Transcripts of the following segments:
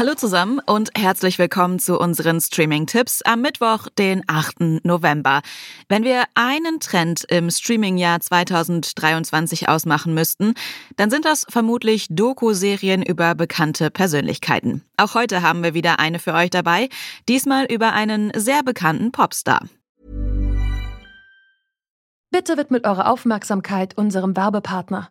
Hallo zusammen und herzlich willkommen zu unseren Streaming-Tipps am Mittwoch, den 8. November. Wenn wir einen Trend im Streaming-Jahr 2023 ausmachen müssten, dann sind das vermutlich Doku-Serien über bekannte Persönlichkeiten. Auch heute haben wir wieder eine für euch dabei, diesmal über einen sehr bekannten Popstar. Bitte widmet eure Aufmerksamkeit unserem Werbepartner.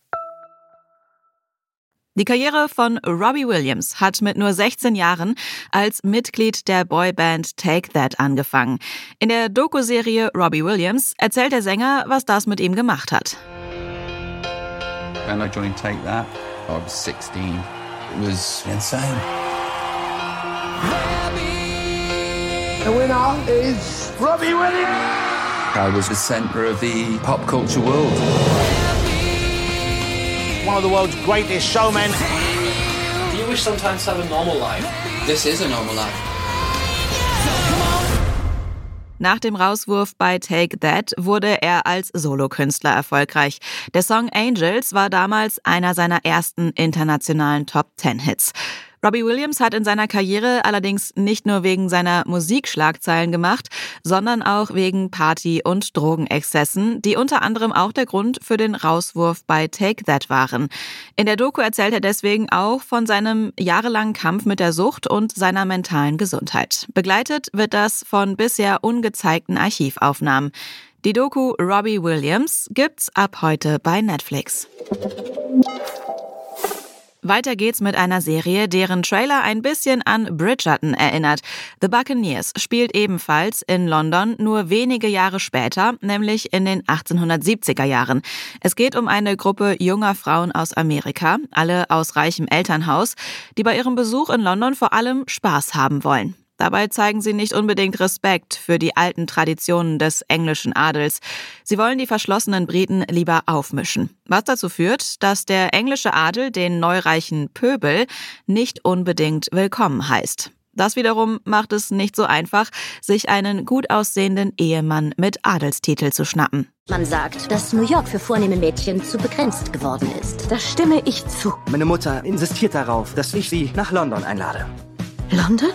Die Karriere von Robbie Williams hat mit nur 16 Jahren als Mitglied der Boyband Take That angefangen. In der Doku-Serie Robbie Williams erzählt der Sänger, was das mit ihm gemacht hat. When I joined Take That, I was 16. It was insane. The winner is Robbie Williams. I was the center of the pop culture world. Of the world's greatest showmen. Do you wish sometimes to have a normal life? This is a normal life. Nach dem Rauswurf bei Take That wurde er als Solokünstler erfolgreich. Der Song Angels war damals einer seiner ersten internationalen Top-10-Hits. Robbie Williams hat in seiner Karriere allerdings nicht nur wegen seiner Musik Schlagzeilen gemacht, sondern auch wegen Party- und Drogenexzessen, die unter anderem auch der Grund für den Rauswurf bei Take That waren. In der Doku erzählt er deswegen auch von seinem jahrelangen Kampf mit der Sucht und seiner mentalen Gesundheit. Begleitet wird das von bisher ungezeigten Archivaufnahmen. Die Doku Robbie Williams gibt's ab heute bei Netflix. Weiter geht's mit einer Serie, deren Trailer ein bisschen an Bridgerton erinnert. The Buccaneers spielt ebenfalls in London, nur wenige Jahre später, nämlich in den 1870er Jahren. Es geht um eine Gruppe junger Frauen aus Amerika, alle aus reichem Elternhaus, die bei ihrem Besuch in London vor allem Spaß haben wollen. Dabei zeigen sie nicht unbedingt Respekt für die alten Traditionen des englischen Adels. Sie wollen die verschlossenen Briten lieber aufmischen. Was dazu führt, dass der englische Adel den neureichen Pöbel nicht unbedingt willkommen heißt. Das wiederum macht es nicht so einfach, sich einen gut aussehenden Ehemann mit Adelstitel zu schnappen. Man sagt, dass New York für vornehme Mädchen zu begrenzt geworden ist. Da stimme ich zu. Meine Mutter insistiert darauf, dass ich sie nach London einlade. London?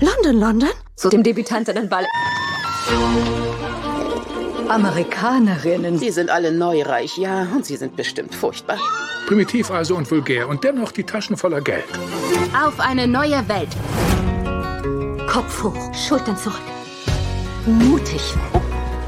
London, London? Zu dem Debütantinnenball. Amerikanerinnen. Sie sind alle neureich, ja, und sie sind bestimmt furchtbar. Primitiv also und vulgär und dennoch die Taschen voller Geld. Auf eine neue Welt. Kopf hoch, Schultern zurück. Mutig. Oh,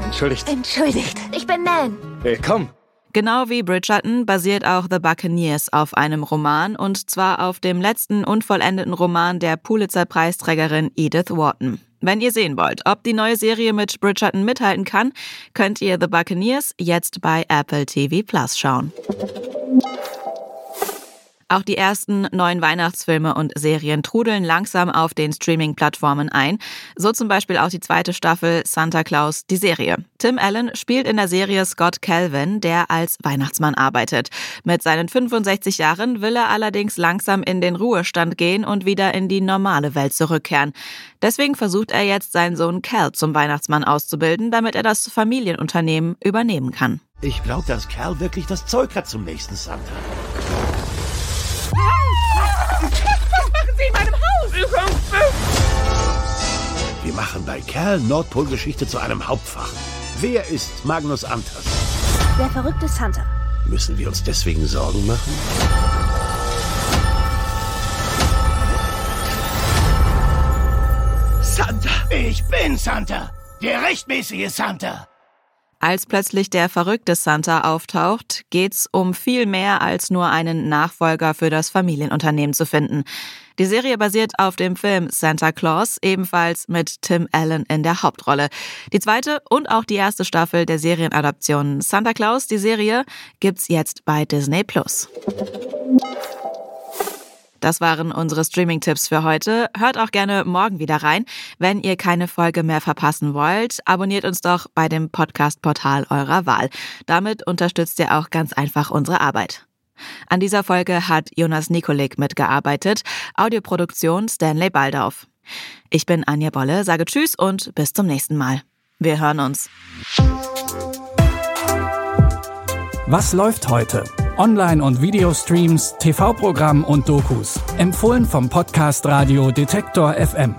entschuldigt. Entschuldigt. Ich bin Nan. Willkommen. Genau wie Bridgerton basiert auch The Buccaneers auf einem Roman und zwar auf dem letzten unvollendeten Roman der Pulitzer-Preisträgerin Edith Wharton. Wenn ihr sehen wollt, ob die neue Serie mit Bridgerton mithalten kann, könnt ihr The Buccaneers jetzt bei Apple TV Plus schauen. Auch die ersten neuen Weihnachtsfilme und Serien trudeln langsam auf den Streaming-Plattformen ein. So zum Beispiel auch die zweite Staffel Santa Claus, die Serie. Tim Allen spielt in der Serie Scott Calvin, der als Weihnachtsmann arbeitet. Mit seinen 65 Jahren will er allerdings langsam in den Ruhestand gehen und wieder in die normale Welt zurückkehren. Deswegen versucht er jetzt, seinen Sohn Cal zum Weihnachtsmann auszubilden, damit er das Familienunternehmen übernehmen kann. Ich glaube, dass Cal wirklich das Zeug hat zum nächsten Santa. Wir machen bei Kerl Nordpolgeschichte zu einem Hauptfach. Wer ist Magnus Antas? Der verrückte Santa. Müssen wir uns deswegen Sorgen machen? Santa! Ich bin Santa! Der rechtmäßige Santa! Als plötzlich der verrückte Santa auftaucht, geht's um viel mehr als nur einen Nachfolger für das Familienunternehmen zu finden. Die Serie basiert auf dem Film Santa Claus, ebenfalls mit Tim Allen in der Hauptrolle. Die zweite und auch die erste Staffel der Serienadaption Santa Claus, die Serie, gibt's jetzt bei Disney Plus. Das waren unsere Streaming-Tipps für heute. Hört auch gerne morgen wieder rein. Wenn ihr keine Folge mehr verpassen wollt, abonniert uns doch bei dem Podcast-Portal eurer Wahl. Damit unterstützt ihr auch ganz einfach unsere Arbeit. An dieser Folge hat Jonas Nikolik mitgearbeitet, Audioproduktion Stanley Baldauf. Ich bin Anja Bolle, sage Tschüss und bis zum nächsten Mal. Wir hören uns. Was läuft heute? Online- und Videostreams, TV-Programm und Dokus. Empfohlen vom Podcast Radio Detektor FM.